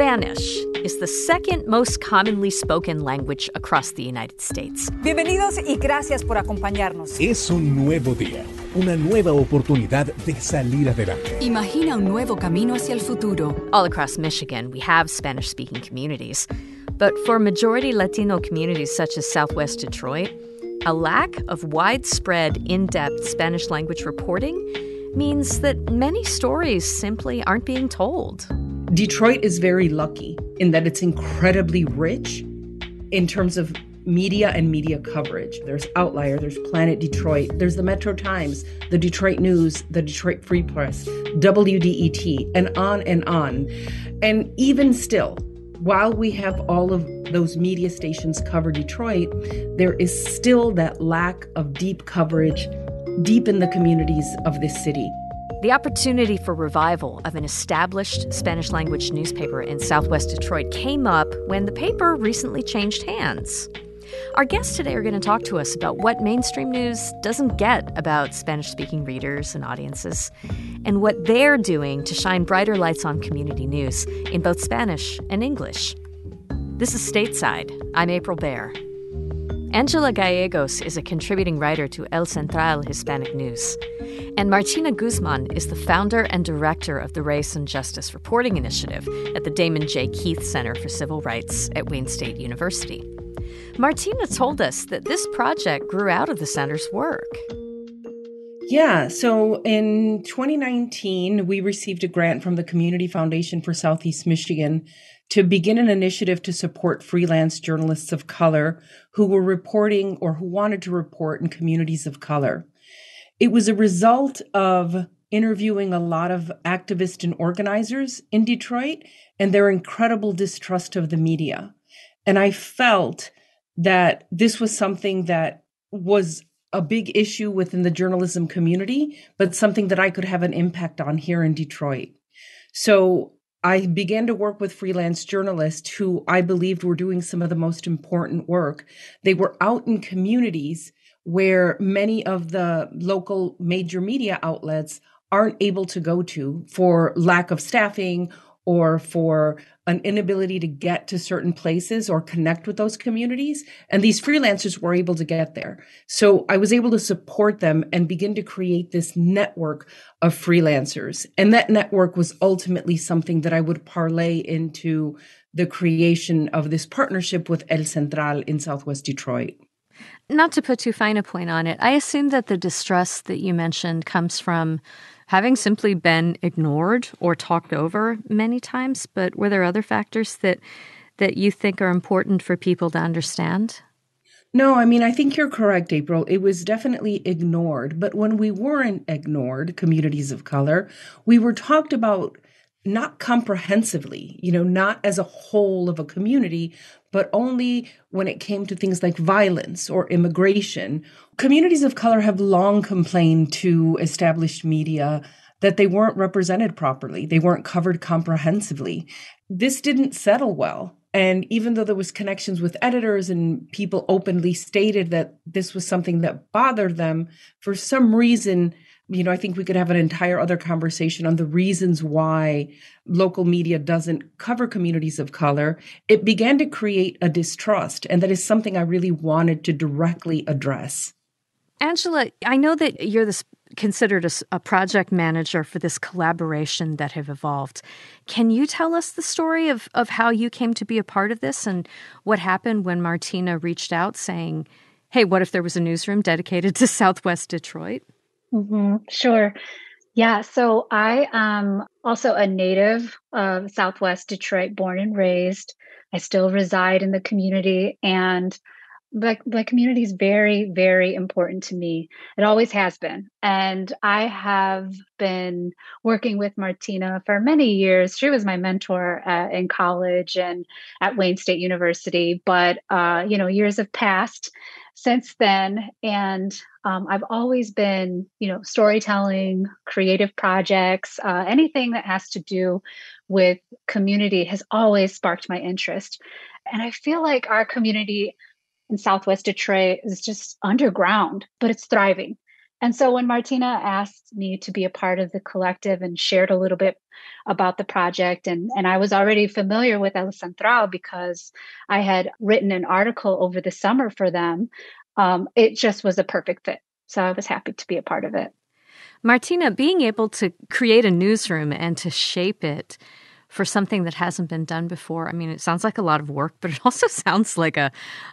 Spanish is the second most commonly spoken language across the United States. Bienvenidos y gracias por acompañarnos. Es un nuevo día, una nueva oportunidad de salir adelante. Imagina un nuevo camino hacia el futuro. All across Michigan, we have Spanish speaking communities. But for majority Latino communities such as Southwest Detroit, a lack of widespread, in depth Spanish language reporting means that many stories simply aren't being told. Detroit is very lucky in that it's incredibly rich in terms of media and media coverage. There's Outlier, there's Planet Detroit, there's the Metro Times, the Detroit News, the Detroit Free Press, WDET, and on and on. And even still, while we have all of those media stations cover Detroit, there is still that lack of deep coverage deep in the communities of this city. The opportunity for revival of an established Spanish language newspaper in southwest Detroit came up when the paper recently changed hands. Our guests today are going to talk to us about what mainstream news doesn't get about Spanish speaking readers and audiences, and what they're doing to shine brighter lights on community news in both Spanish and English. This is Stateside. I'm April Baer. Angela Gallegos is a contributing writer to El Central Hispanic News. And Martina Guzman is the founder and director of the Race and Justice Reporting Initiative at the Damon J. Keith Center for Civil Rights at Wayne State University. Martina told us that this project grew out of the center's work. Yeah, so in 2019, we received a grant from the Community Foundation for Southeast Michigan to begin an initiative to support freelance journalists of color who were reporting or who wanted to report in communities of color. It was a result of interviewing a lot of activists and organizers in Detroit and their incredible distrust of the media. And I felt that this was something that was a big issue within the journalism community, but something that I could have an impact on here in Detroit. So I began to work with freelance journalists who I believed were doing some of the most important work. They were out in communities where many of the local major media outlets aren't able to go to for lack of staffing or for an inability to get to certain places or connect with those communities. And these freelancers were able to get there. So I was able to support them and begin to create this network of freelancers. And that network was ultimately something that I would parlay into the creation of this partnership with El Central in Southwest Detroit. Not to put too fine a point on it, I assume that the distress that you mentioned comes from having simply been ignored or talked over many times, but were there other factors that that you think are important for people to understand? No, I mean, I think you're correct, April. It was definitely ignored. But when we weren't ignored, communities of color, we were talked about not comprehensively, you know, not as a whole of a community, but only when it came to things like violence or immigration. Communities of color have long complained to established media that they weren't represented properly, they weren't covered comprehensively. This didn't settle well. And even though there was connections with editors and people openly stated that this was something that bothered them, for some reason, you know, I think we could have an entire other conversation on the reasons why local media doesn't cover communities of color. It began to create a distrust, and that is something I really wanted to directly address. Angela, I know that you're this considered a, a, project manager for this collaboration that have evolved. Can you tell us the story of, of how you came to be a part of this and what happened when Martina reached out saying, hey, what if there was a newsroom dedicated to Southwest Detroit? Mm-hmm. Sure. Yeah. So I am also a native of Southwest Detroit, born and raised. I still reside in the community and Black, Black community is very, very important to me. It always has been. And I have been working with Martina for many years. She was my mentor uh, in college and at Wayne State University. But, uh, you know, years have passed since then. And um, I've always been, you know, storytelling, creative projects, uh, anything that has to do with community has always sparked my interest. And I feel like our community in Southwest Detroit is just underground, but it's thriving. And so when Martina asked me to be a part of the collective and shared a little bit about the project, and, and I was already familiar with El Central because I had written an article over the summer for them, um, it just was a perfect fit. So I was happy to be a part of it. Martina, being able to create a newsroom and to shape it for something that hasn't been done before. I mean, it sounds like a lot of work, but it also sounds like a,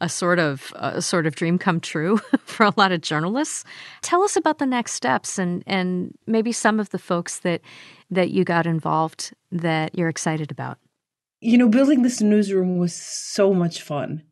a sort of a sort of dream come true for a lot of journalists. Tell us about the next steps and and maybe some of the folks that that you got involved that you're excited about. You know, building this newsroom was so much fun.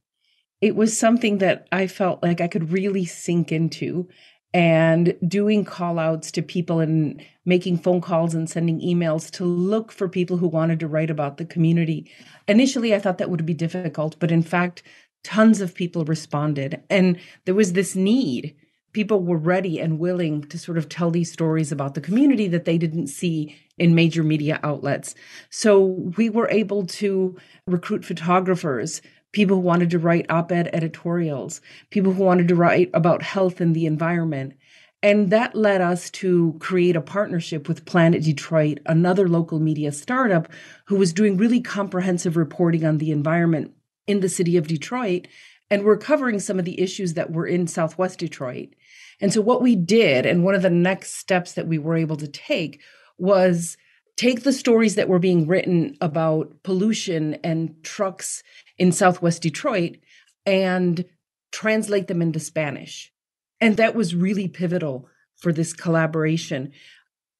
It was something that I felt like I could really sink into and doing call outs to people and making phone calls and sending emails to look for people who wanted to write about the community. Initially, I thought that would be difficult, but in fact, tons of people responded. And there was this need. People were ready and willing to sort of tell these stories about the community that they didn't see in major media outlets. So we were able to recruit photographers people who wanted to write op ed editorials, people who wanted to write about health and the environment. And that led us to create a partnership with Planet Detroit, another local media startup who was doing really comprehensive reporting on the environment in the city of Detroit. And we're covering some of the issues that were in Southwest Detroit. And so, what we did, and one of the next steps that we were able to take was take the stories that were being written about pollution and trucks in Southwest Detroit and translate them into Spanish. And that was really pivotal for this collaboration.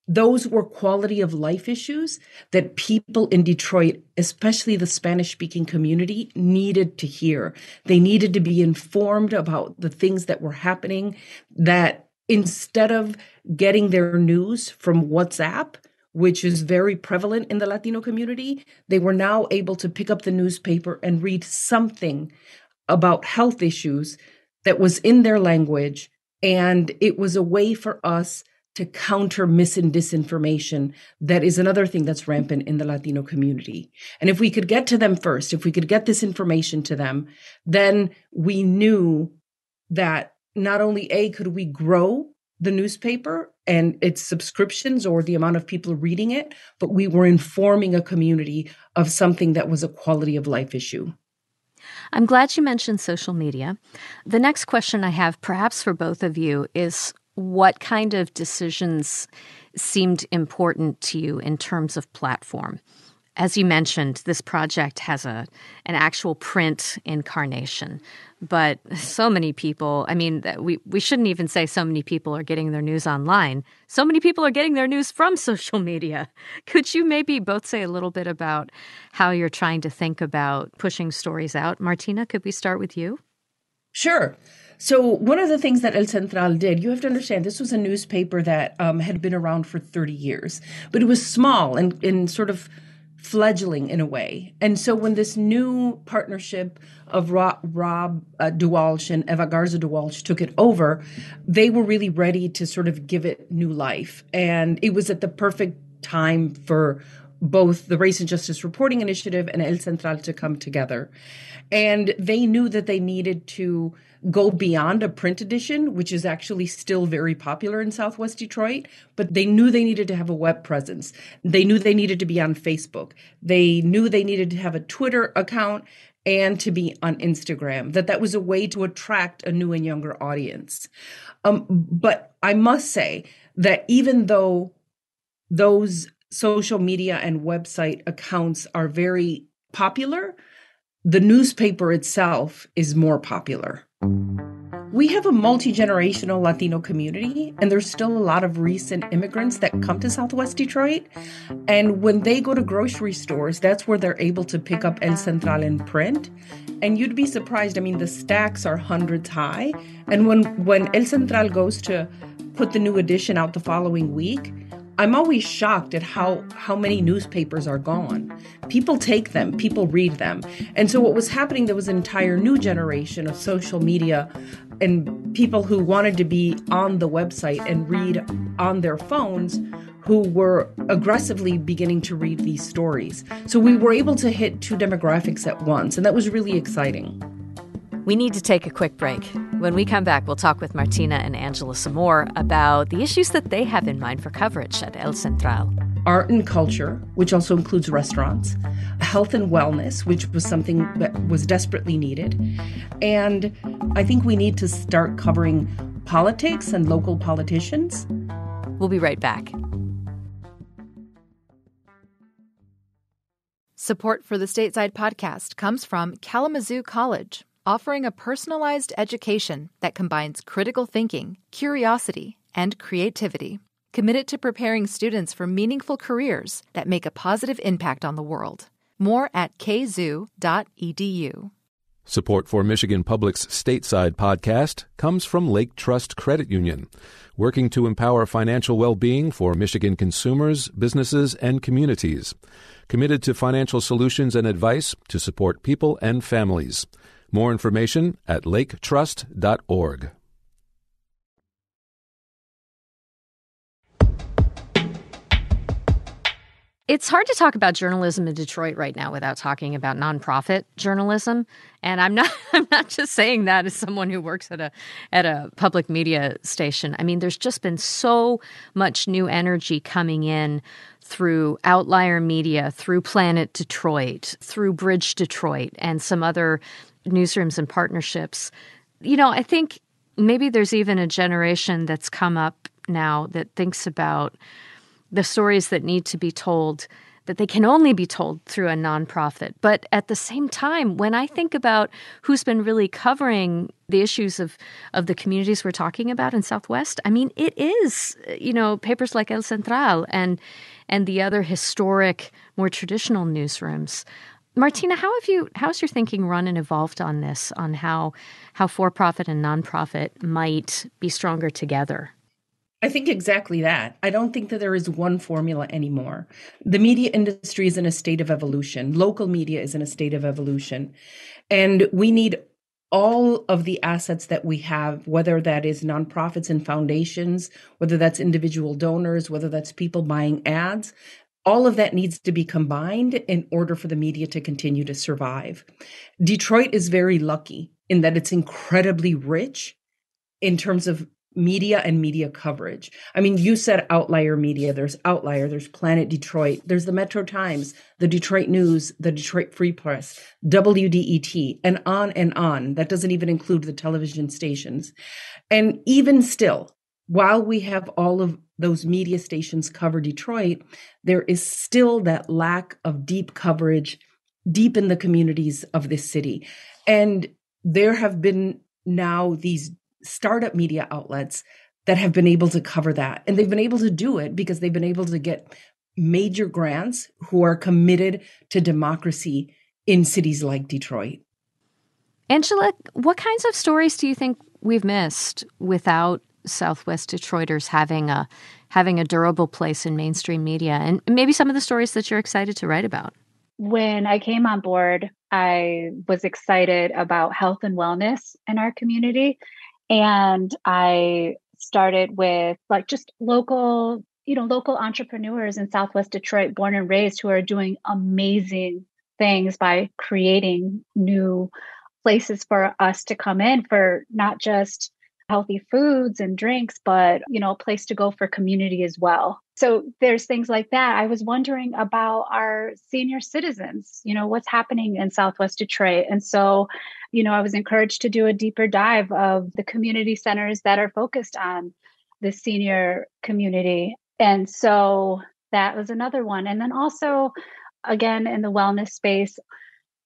Those were quality of life issues that people in Detroit, especially the Spanish speaking community, needed to hear. They needed to be informed about the things that were happening, that instead of getting their news from WhatsApp, which is very prevalent in the Latino community, they were now able to pick up the newspaper and read something about health issues that was in their language. And it was a way for us to counter mis and disinformation. That is another thing that's rampant in the Latino community. And if we could get to them first, if we could get this information to them, then we knew that not only A, could we grow the newspaper and its subscriptions or the amount of people reading it, but we were informing a community of something that was a quality of life issue. I'm glad you mentioned social media. The next question I have, perhaps for both of you, is what kind of decisions seemed important to you in terms of platform? As you mentioned, this project has a an actual print incarnation, but so many people, I mean, we we shouldn't even say so many people are getting their news online. So many people are getting their news from social media. Could you maybe both say a little bit about how you're trying to think about pushing stories out? Martina, could we start with you? Sure. So, one of the things that El Central did, you have to understand, this was a newspaper that um, had been around for 30 years, but it was small and, and sort of fledgling in a way. And so when this new partnership of Rob, Rob uh, Dewaelsche and Eva Garza Dewaelsche took it over, they were really ready to sort of give it new life. And it was at the perfect time for both the Race and Justice Reporting Initiative and El Central to come together. And they knew that they needed to go beyond a print edition, which is actually still very popular in Southwest Detroit, but they knew they needed to have a web presence. They knew they needed to be on Facebook. They knew they needed to have a Twitter account and to be on Instagram, that that was a way to attract a new and younger audience. Um, but I must say that even though those social media and website accounts are very popular, the newspaper itself is more popular. We have a multi generational Latino community, and there's still a lot of recent immigrants that come to Southwest Detroit. And when they go to grocery stores, that's where they're able to pick up El Central in print. And you'd be surprised. I mean, the stacks are hundreds high. And when, when El Central goes to put the new edition out the following week, I'm always shocked at how how many newspapers are gone. People take them, people read them. And so what was happening there was an entire new generation of social media and people who wanted to be on the website and read on their phones who were aggressively beginning to read these stories. So we were able to hit two demographics at once and that was really exciting. We need to take a quick break. When we come back, we'll talk with Martina and Angela some more about the issues that they have in mind for coverage at El Central. Art and culture, which also includes restaurants, health and wellness, which was something that was desperately needed. And I think we need to start covering politics and local politicians. We'll be right back. Support for the Stateside podcast comes from Kalamazoo College offering a personalized education that combines critical thinking, curiosity, and creativity. Committed to preparing students for meaningful careers that make a positive impact on the world. More at kzoo.edu. Support for Michigan Public's Stateside podcast comes from Lake Trust Credit Union, working to empower financial well being for Michigan consumers, businesses, and communities. Committed to financial solutions and advice to support people and families. More information at laketrust.org. It's hard to talk about journalism in Detroit right now without talking about nonprofit journalism, and I'm not I'm not just saying that as someone who works at a at a public media station. I mean, there's just been so much new energy coming in through Outlier Media, through Planet Detroit, through Bridge Detroit, and some other newsrooms and partnerships. You know, I think maybe there's even a generation that's come up now that thinks about the stories that need to be told that they can only be told through a nonprofit. But at the same time, when I think about who's been really covering the issues of, of the communities we're talking about in Southwest, I mean, it is, you know, papers like El Central and and the other historic, more traditional newsrooms. Martina, how have you how's your thinking run and evolved on this on how how for profit and nonprofit might be stronger together? I think exactly that. I don't think that there is one formula anymore. The media industry is in a state of evolution. Local media is in a state of evolution. And we need all of the assets that we have, whether that is nonprofits and foundations, whether that's individual donors, whether that's people buying ads, all of that needs to be combined in order for the media to continue to survive. Detroit is very lucky in that it's incredibly rich in terms of media and media coverage. I mean, you said outlier media. There's Outlier, there's Planet Detroit, there's the Metro Times, the Detroit News, the Detroit Free Press, WDET, and on and on. That doesn't even include the television stations. And even still, while we have all of those media stations cover Detroit, there is still that lack of deep coverage deep in the communities of this city. And there have been now these startup media outlets that have been able to cover that. And they've been able to do it because they've been able to get major grants who are committed to democracy in cities like Detroit. Angela, what kinds of stories do you think we've missed without Southwest Detroiters having a having a durable place in mainstream media and maybe some of the stories that you're excited to write about? When I came on board, I was excited about health and wellness in our community. And I started with like just local, you know, local entrepreneurs in Southwest Detroit, born and raised, who are doing amazing things by creating new places for us to come in for not just healthy foods and drinks, but you know, a place to go for community as well. So there's things like that. I was wondering about our senior citizens, you know, what's happening in Southwest Detroit. And so, you know, I was encouraged to do a deeper dive of the community centers that are focused on the senior community. And so that was another one. And then also, again, in the wellness space,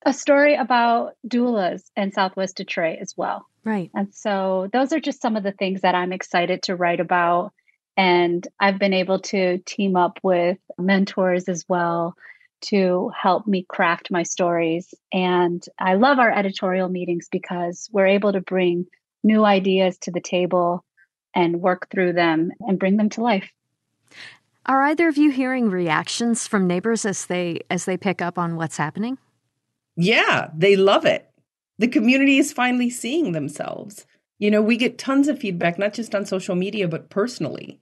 a story about doulas in Southwest Detroit as well. Right. And so those are just some of the things that I'm excited to write about. And I've been able to team up with mentors as well to help me craft my stories. And I love our editorial meetings because we're able to bring new ideas to the table and work through them and bring them to life. Are either of you hearing reactions from neighbors as they as they pick up on what's happening? Yeah, they love it the community is finally seeing themselves. You know, we get tons of feedback, not just on social media, but personally.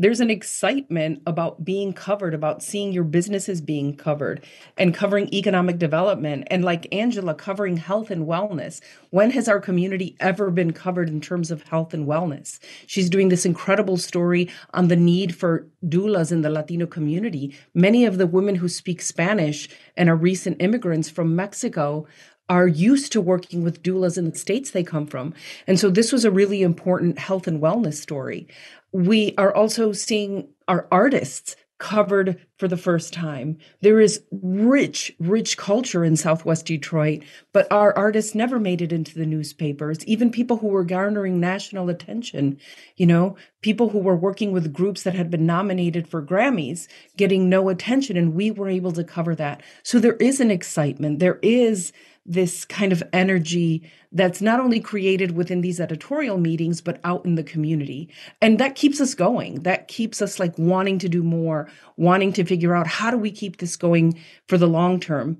There's an excitement about being covered, about seeing your businesses being covered and covering economic development. And like Angela, covering health and wellness. When has our community ever been covered in terms of health and wellness? She's doing this incredible story on the need for doulas in the Latino community. Many of the women who speak Spanish and are recent immigrants from Mexico are used to working with doulas in the states they come from. And so this was a really important health and wellness story. We are also seeing our artists covered for the first time. There is rich, rich culture in Southwest Detroit, but our artists never made it into the newspapers. Even people who were garnering national attention, you know, people who were working with groups that had been nominated for Grammys getting no attention, and we were able to cover that. So there is an excitement. There is this kind of energy that's not only created within these editorial meetings but out in the community. And that keeps us going. That keeps us like wanting to do more wanting to figure out how do we keep this going for the long term.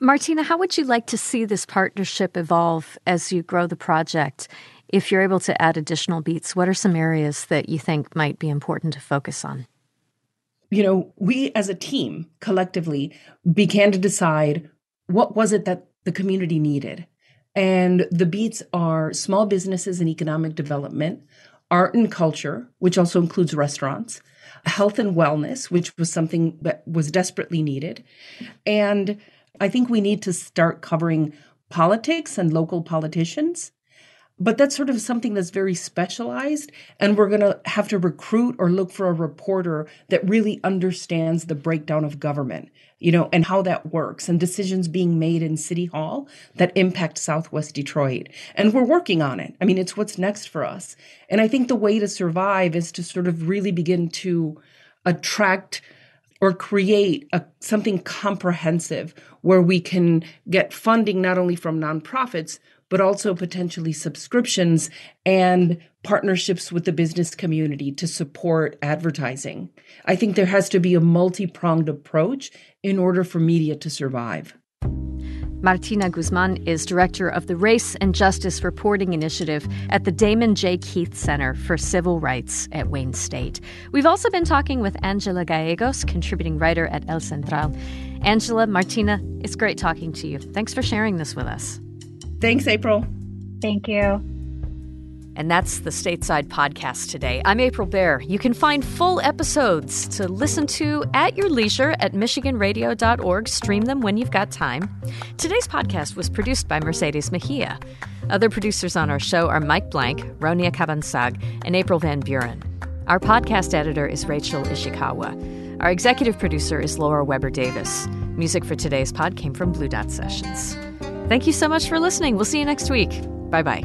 Martina how would you like to see this partnership evolve as you grow the project? If you're able to add additional beats what are some areas that you think might be important to focus on? You know we as a team collectively began to decide what was it that the community needed. And the beats are small businesses and economic development, art and culture, which also includes restaurants, health and wellness, which was something that was desperately needed. And I think we need to start covering politics and local politicians. But that's sort of something that's very specialized. And we're going to have to recruit or look for a reporter that really understands the breakdown of government you know, and how that works and decisions being made in City Hall that impact Southwest Detroit. And we're working on it. I mean, it's what's next for us. And I think the way to survive is to sort of really begin to attract or create a, something comprehensive where we can get funding not only from nonprofits, but also potentially subscriptions and partnerships with the business community to support advertising. I think there has to be a multi pronged approach in order for media to survive. Martina Guzman is director of the Race and Justice Reporting Initiative at the Damon J. Keith Center for Civil Rights at Wayne State. We've also been talking with Angela Gallegos, contributing writer at El Central. Angela, Martina, it's great talking to you. Thanks for sharing this with us. Thanks, April. Thank you. And that's the Stateside Podcast today. I'm April Baer. You can find full episodes to listen to at your leisure at MichiganRadio.org. Stream them when you've got time. Today's podcast was produced by Mercedes Mejia. Other producers on our show are Mike Blank, Ronia Cabansag, and April Van Buren. Our podcast editor is Rachel Ishikawa. Our executive producer is Laura Weber Davis. Music for today's pod came from Blue Dot Sessions. Thank you so much for listening. We'll see you next week. Bye bye.